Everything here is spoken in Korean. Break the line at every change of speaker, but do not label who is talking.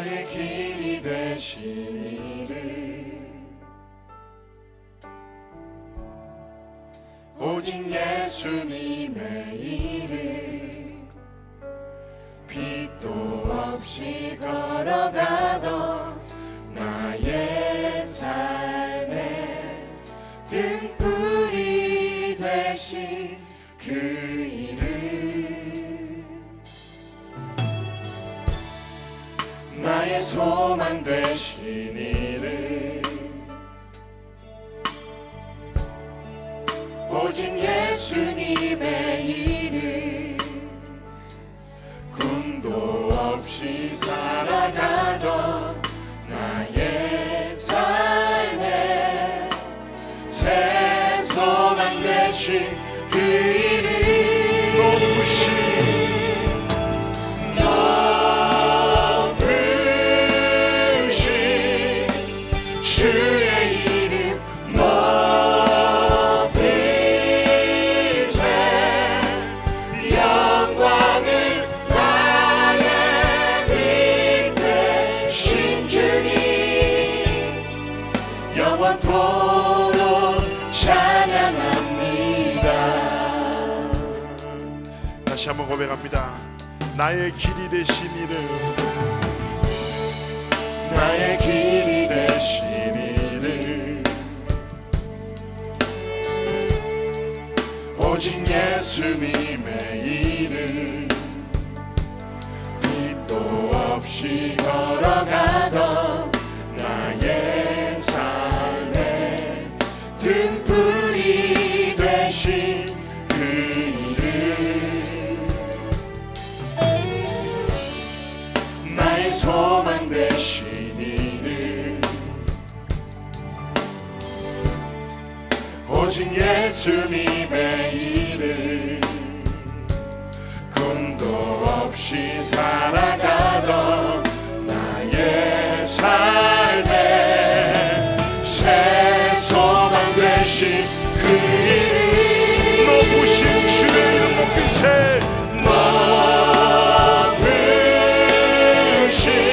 나의 길이 되신 이름
오직 예수님의 이름 빛도 없이 걸어가던 나의 삶에 등불이 되신 그 이름 나의 소망 되신 이름 오직 예수님의 이름 꿈도 없이 살아가던 나의 삶에 새 소망 되신 그 이름
높으신
영원토록 찬양합니다.
다시 한번 고백합니다. 나의 길이 되신 이름.
나의 길이 되신 이름. 오직 예수님의 이름. 빛도 없이 걸어가던 오직 예수님의 이름. 꿈도 없이 살아가던 나의 삶에 새 소망 되신 그 이름. 높으신 주의 이름 높이세. 높으신